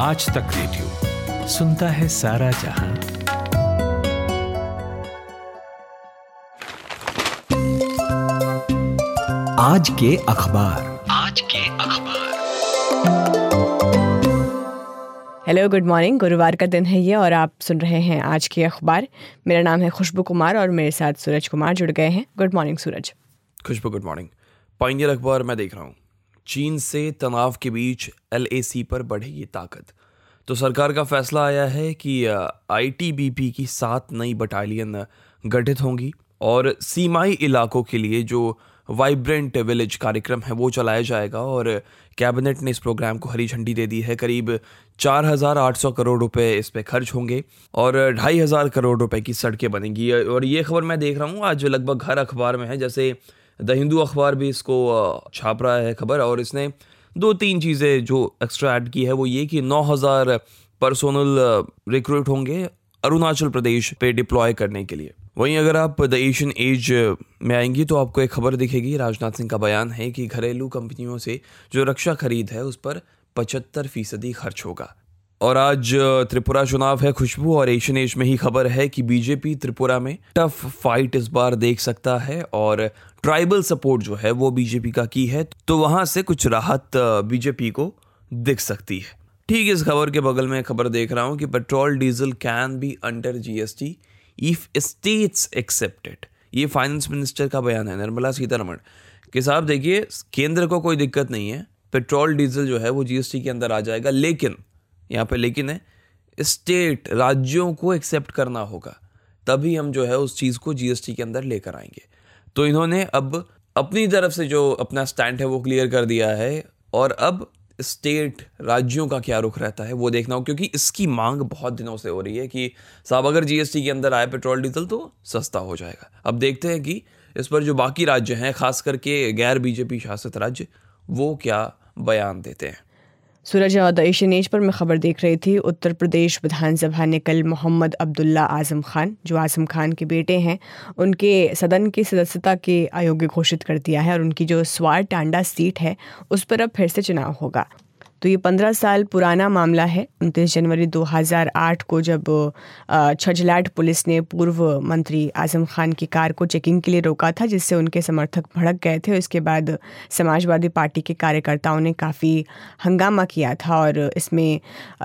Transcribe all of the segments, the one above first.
आज तक रेडियो। सुनता है सारा जहाँ। आज के अखबार। आज के अखबार। हेलो गुड मॉर्निंग गुरुवार का दिन है ये और आप सुन रहे हैं आज के अखबार। मेरा नाम है खुशबू कुमार और मेरे साथ सूरज कुमार जुड़ गए हैं। Good morning Suraj. Khushboo good morning Pioneer अखबार मैं देख रहा हूँ। चीन से तनाव के बीच एलएसी पर बढ़ेगी ताकत। तो सरकार का फैसला आया है कि आईटीबीपी की सात नई बटालियन गठित होंगी और सीमाई इलाकों के लिए जो वाइब्रेंट विलेज कार्यक्रम है वो चलाया जाएगा और कैबिनेट ने इस प्रोग्राम को हरी झंडी दे दी है। करीब चार हज़ार आठ सौ करोड़ रुपए इस पे खर्च होंगे और ढाई हज़ार करोड़ रुपए की सड़कें बनेंगी। और ये खबर मैं देख रहा हूँ, आज लगभग हर अखबार में है, जैसे द हिंदू अखबार भी इसको छाप रहा है खबर और इसने दो तीन चीज़ें जो एक्स्ट्रा ऐड की है वो ये कि नौ हज़ार पर्सोनल रिक्रूट होंगे अरुणाचल प्रदेश पे डिप्लॉय करने के लिए। वहीं अगर आप द एशियन एज में आएँगी तो आपको एक खबर दिखेगी, राजनाथ सिंह का बयान है कि घरेलू कंपनियों से जो रक्षा खरीद है उस पर पचहत्तर फ़ीसदी खर्च होगा। और आज त्रिपुरा चुनाव है खुशबू और एशियन एज में ही खबर है कि बीजेपी त्रिपुरा में टफ फाइट इस बार देख सकता है और ट्राइबल सपोर्ट जो है वो बीजेपी का की है तो वहाँ से कुछ राहत बीजेपी को दिख सकती है। ठीक इस खबर के बगल में खबर देख रहा हूँ कि petrol diesel can be under GST if states accepted. ये फाइनेंस मिनिस्टर का बयान है, निर्मला सीतारमण। कि साहब देखिए, केंद्र को कोई दिक्कत नहीं है, पेट्रोल डीजल जो है वो जीएसटी के अंदर आ जाएगा, लेकिन, यहाँ पे लेकिन है, स्टेट, राज्यों को एक्सेप्ट करना होगा, तभी हम जो है उस चीज़ को जीएसटी के अंदर लेकर आएँगे। तो इन्होंने अब अपनी तरफ़ से जो अपना स्टैंड है वो क्लियर कर दिया है और अब स्टेट राज्यों का क्या रुख रहता है वो देखना हो क्योंकि इसकी मांग बहुत दिनों से हो रही है कि साहब, अगर जीएसटी के अंदर आए पेट्रोल डीजल तो सस्ता हो जाएगा। अब देखते हैं कि इस पर जो बाकी राज्य हैं, खास करके गैर बीजेपी शासित राज्य, वो क्या बयान देते हैं। सूरज द एशियन एज पर मैं खबर देख रही थी, उत्तर प्रदेश विधानसभा ने कल मोहम्मद अब्दुल्ला आज़म खान, जो आज़म खान के बेटे हैं, उनके सदन की सदस्यता के अयोग्य घोषित कर दिया है और उनकी जो स्वार टांडा सीट है, उस पर अब फिर से चुनाव होगा। तो ये पंद्रह साल पुराना मामला है। उनतीस जनवरी 2008 को जब छजलाट पुलिस ने पूर्व मंत्री आज़म खान की कार को चेकिंग के लिए रोका था, जिससे उनके समर्थक भड़क गए थे। इसके बाद समाजवादी पार्टी के कार्यकर्ताओं ने काफ़ी हंगामा किया था और इसमें,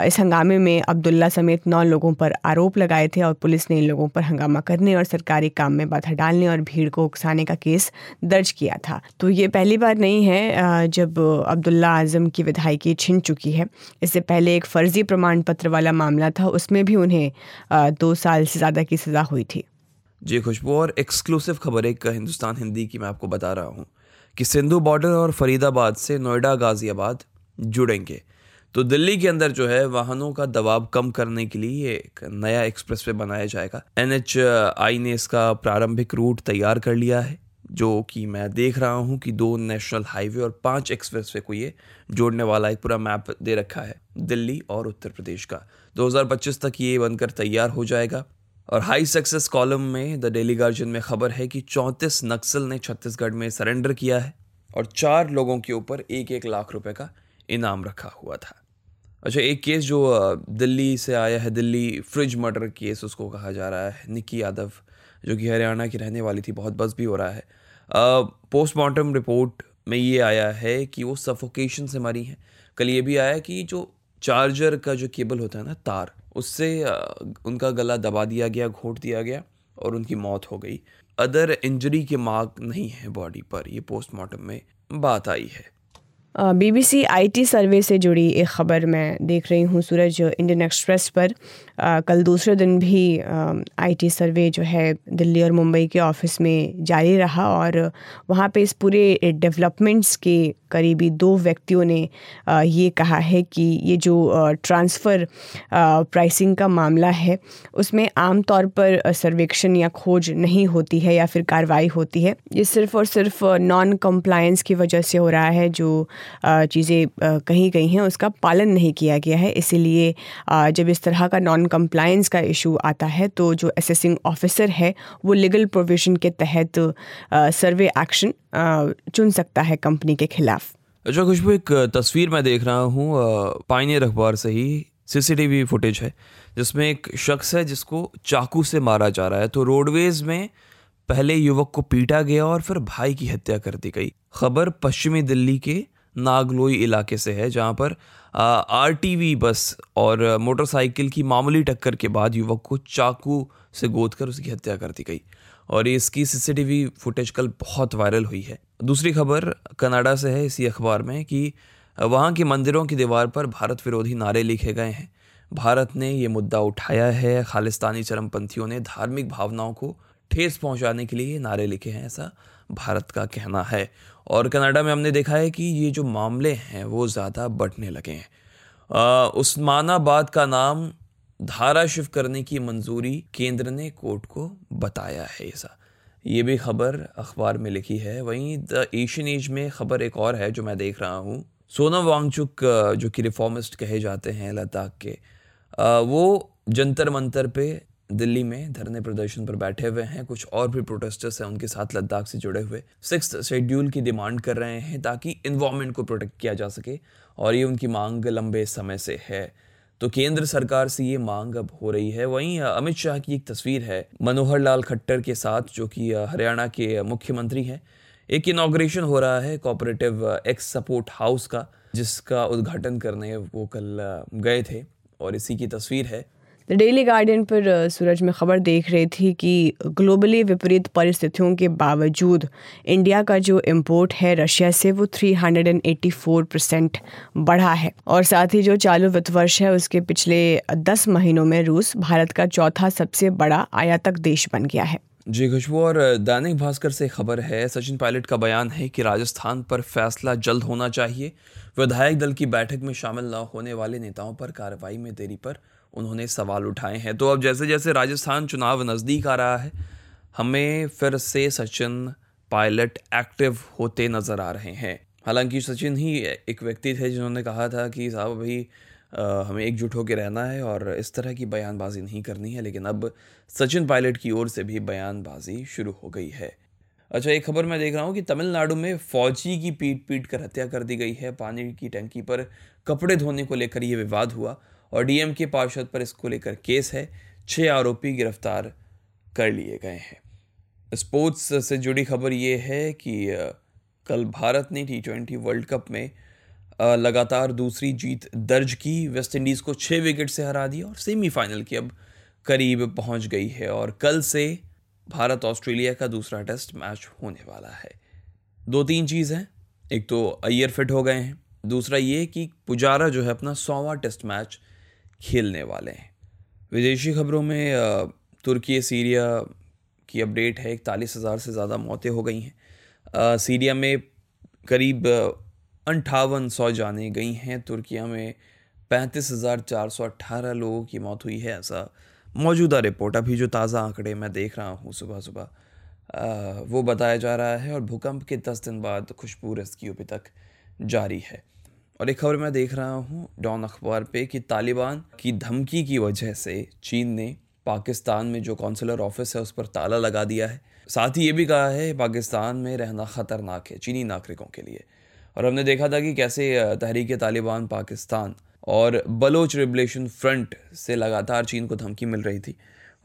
इस हंगामे में अब्दुल्ला समेत नौ लोगों पर आरोप लगाए थे और पुलिस ने इन लोगों पर हंगामा करने और सरकारी काम में बाधा डालने और भीड़ को उकसाने का केस दर्ज किया था। तो ये पहली बार नहीं है जब अब्दुल्ला आज़म की विधायकी छिन चुकी है। इससे पहले एक फर्जी प्रमाण पत्र वाला मामला था, उसमें भी उन्हें दो साल से ज़्यादा की सज़ा हुई थी। जी, खुशबू और एक्सक्लूसिव खबर एक हिंदुस्तान हिंदी की मैं आपको बता रहा हूँ कि सिंधु बॉर्डर और फरीदाबाद से नोएडा गाज़ियाबाद जुड़ेंगे। तो दिल्ली के अंदर जो है, वाहनों का दबाव कम करने के लिए एक नया एक्सप्रेसवे बनाया जाएगा। एनएचआई ने इसका प्रारंभिक रूट तैयार कर लिया है। जो कि मैं देख रहा हूँ कि दो नेशनल हाईवे और पाँच एक्सप्रेसवे को ये जोड़ने वाला एक पूरा मैप दे रखा है, दिल्ली और उत्तर प्रदेश का। 2025 तक ये बनकर तैयार हो जाएगा। और हाई सक्सेस कॉलम में द डेली गार्जियन में खबर है कि चौंतीस नक्सल ने छत्तीसगढ़ में सरेंडर किया है और चार लोगों के ऊपर एक एक लाख रुपए का इनाम रखा हुआ था। अच्छा एक केस जो दिल्ली से आया है, दिल्ली फ्रिज मर्डर केस उसको कहा जा रहा है, निक्की यादव, जो कि हरियाणा की रहने वाली थी, बहुत बस भी हो रहा है। पोस्टमार्टम रिपोर्ट में ये आया है कि वो सफोकेशन से मरी हैं। कल ये भी आया कि जो चार्जर का जो केबल होता है ना, तार, उससे उनका गला दबा दिया गया, घोट दिया गया और उनकी मौत हो गई। अदर इंजरी के मार्क नहीं है बॉडी पर, ये पोस्टमार्टम में बात आई है। बीबीसी आईटी सर्वे से जुड़ी एक ख़बर मैं देख रही हूँ सूरज इंडियन एक्सप्रेस पर। आ, कल दूसरे दिन भी आईटी सर्वे जो है दिल्ली और मुंबई के ऑफ़िस में जारी रहा और वहाँ पे इस पूरे डेवलपमेंट्स के करीबी दो व्यक्तियों ने आ, ये कहा है कि ये जो ट्रांसफ़र प्राइसिंग का मामला है उसमें आम तौर पर सर्वेक्षण या खोज नहीं होती है या फिर कार्रवाई होती है। ये सिर्फ़ और सिर्फ़ नॉन कम्प्लायंस की वजह से हो रहा है जो चीज़ें कही गई हैं, उसका पालन नहीं किया गया है। इसीलिए जब इस तरह का नॉन कंप्लायंस का इशू आता है तो जो असेसिंग ऑफिसर है, वो लीगल प्रोविज़न के तहत सर्वे एक्शन चुन सकता है कंपनी के खिलाफ। अच्छा खुशबू, एक तस्वीर मैं देख रहा हूँ पाइनियर अखबार से ही सीसीटीवी फुटेज है, जिसमें एक शख्स है जिसको चाकू से मारा जा रहा है। तो रोडवेज़ में पहले युवक को पीटा गया और फिर भाई की हत्या कर दी गई। खबर पश्चिमी दिल्ली के नागलोई इलाके से है, जहाँ पर आरटीवी बस और मोटरसाइकिल की मामूली टक्कर के बाद युवक को चाकू से गोद कर उसकी हत्या कर दी गई। और इसकी सीसीटीवी फुटेज कल बहुत वायरल हुई है। दूसरी खबर कनाडा से है, इसी अखबार में कि वहाँ के मंदिरों की दीवार पर भारत विरोधी नारे लिखे गए हैं। भारत ने ये मुद्दा उठाया है। खालिस्तानी चरमपंथियों ने धार्मिक भावनाओं को ठेस पहुँचाने के लिए नारे लिखे हैं, ऐसा भारत का कहना है। और कनाडा में हमने देखा है कि ये जो मामले हैं, वो ज़्यादा बढ़ने लगे हैं। उस्मानाबाद का नाम धारा शिव करने की मंजूरी केंद्र ने कोर्ट को बताया है, ऐसा। ये भी खबर अखबार में लिखी है। वहीं द एशियन एज में खबर एक और है जो मैं देख रहा हूँ। सोनम वांगचुक, जो कि रिफॉर्मिस्ट कहे जाते हैं लद्दाख के वो जंतर मंतर पे दिल्ली में धरने प्रदर्शन पर बैठे हुए हैं। कुछ और भी प्रोटेस्टर्स हैं, उनके साथ लद्दाख से जुड़े हुए। सिक्स शेड्यूल की डिमांड कर रहे हैं ताकि इन्वायरमेंट को प्रोटेक्ट किया जा सके और ये उनकी मांग लंबे समय से है। तो केंद्र सरकार से ये मांग अब हो रही है। वहीं अमित शाह की एक तस्वीर है, मनोहर लाल खट्टर के साथ, जो कि हरियाणा के मुख्यमंत्री हैं। एक इनाग्रेशन हो रहा है कोऑपरेटिव एक्स सपोर्ट हाउस का, जिसका उद्घाटन करने वो कल गए थे और इसी की तस्वीर है। द डेली गार्डियन पर सूरज में खबर देख रही थी कि ग्लोबली विपरीत परिस्थितियों के बावजूद इंडिया का जो इम्पोर्ट है रशिया से, वो 384 परसेंट बढ़ा है। और साथ ही जो चालू वित्त वर्ष है, उसके पिछले 10 महीनों में रूस भारत का चौथा सबसे बड़ा आयातक देश बन गया है। जी, खुशबू। और दैनिक भास्कर से खबर है, सचिन पायलट का बयान है कि राजस्थान पर फैसला जल्द होना चाहिए। विधायक दल की बैठक में शामिल न होने वाले नेताओं पर कार्रवाई में देरी पर उन्होंने सवाल उठाए हैं। तो अब जैसे जैसे राजस्थान चुनाव नज़दीक आ रहा है, हमें फिर से सचिन पायलट एक्टिव होते नज़र आ रहे हैं। हालाँकि सचिन ही एक व्यक्ति थे जिन्होंने कहा था कि साहब अभी हमें एकजुट होकर रहना है और इस तरह की बयानबाजी नहीं करनी है, लेकिन अब सचिन पायलट की ओर से भी बयानबाजी शुरू हो गई है। अच्छा एक खबर मैं देख रहा हूँ कि तमिलनाडु में फौजी की पीट पीट कर हत्या कर दी गई है। पानी की टंकी पर कपड़े धोने को लेकर यह विवाद हुआ और डीएम के पार्षद पर इसको लेकर केस है। छः आरोपी गिरफ़्तार कर लिए गए हैं। स्पोर्ट्स से जुड़ी खबर ये है कि कल भारत ने टी ट्वेंटी वर्ल्ड कप में लगातार दूसरी जीत दर्ज की। वेस्ट इंडीज़ को छः विकेट से हरा दिया और सेमीफाइनल की अब करीब पहुँच गई है और कल से भारत ऑस्ट्रेलिया का दूसरा टेस्ट मैच होने वाला है। दो तीन चीज़ हैं। एक तो अय्यर फिट हो गए हैं। दूसरा ये कि पुजारा जो है अपना सौवा टेस्ट मैच खेलने वाले हैं। विदेशी खबरों में तुर्की सीरिया की अपडेट है, इकतालीस हज़ार से ज़्यादा मौतें हो गई हैं। सीरिया में करीब अंठावन सौ जाने गई हैं, तुर्किया में पैंतीस हज़ार चार सौ अट्ठारह लोगों की मौत हुई है, ऐसा मौजूदा रिपोर्ट। अभी जो ताज़ा आंकड़े मैं देख रहा हूँ सुबह सुबह वो बताया जा रहा है और भूकंप के दस दिन बाद खुशबू रेस्क्यू अभी तक जारी है। और एक खबर मैं देख रहा हूँ डॉन अखबार पे कि तालिबान की धमकी की वजह से चीन ने पाकिस्तान में जो कौंसलर ऑफ़िस है उस पर ताला लगा दिया है। साथ ही ये भी कहा है, पाकिस्तान में रहना ख़तरनाक है चीनी नागरिकों के लिए। और हमने देखा था कि कैसे तहरीक तालिबान पाकिस्तान और बलोच रिबलेशन फ्रंट से लगातार चीन को धमकी मिल रही थी।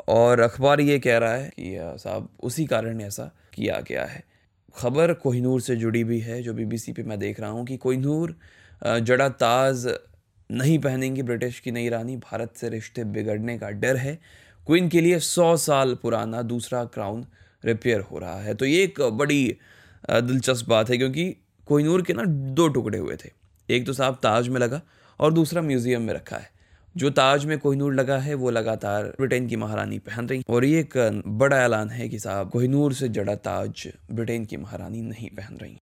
और अखबार ये कह रहा है कि साहब, उसी कारण ऐसा किया गया है। खबर कोहिनूर से जुड़ी भी है, जो बीबीसी पे मैं देख रहा हूँ कि कोहिनूर जड़ा ताज नहीं पहनेंगी ब्रिटिश की नई रानी। भारत से रिश्ते बिगड़ने का डर है। क्वीन के लिए सौ साल पुराना दूसरा क्राउन रिपेयर हो रहा है। तो ये एक बड़ी दिलचस्प बात है क्योंकि कोहिनूर के ना दो टुकड़े हुए थे। एक तो साहब ताज में लगा और दूसरा म्यूज़ियम में रखा है। जो ताज में कोहिनूर लगा है, वो लगातार ब्रिटेन की महारानी पहन रही और ये एक बड़ा ऐलान है कि साहब कोहिनूर से जड़ा ताज ब्रिटेन की महारानी नहीं पहन रही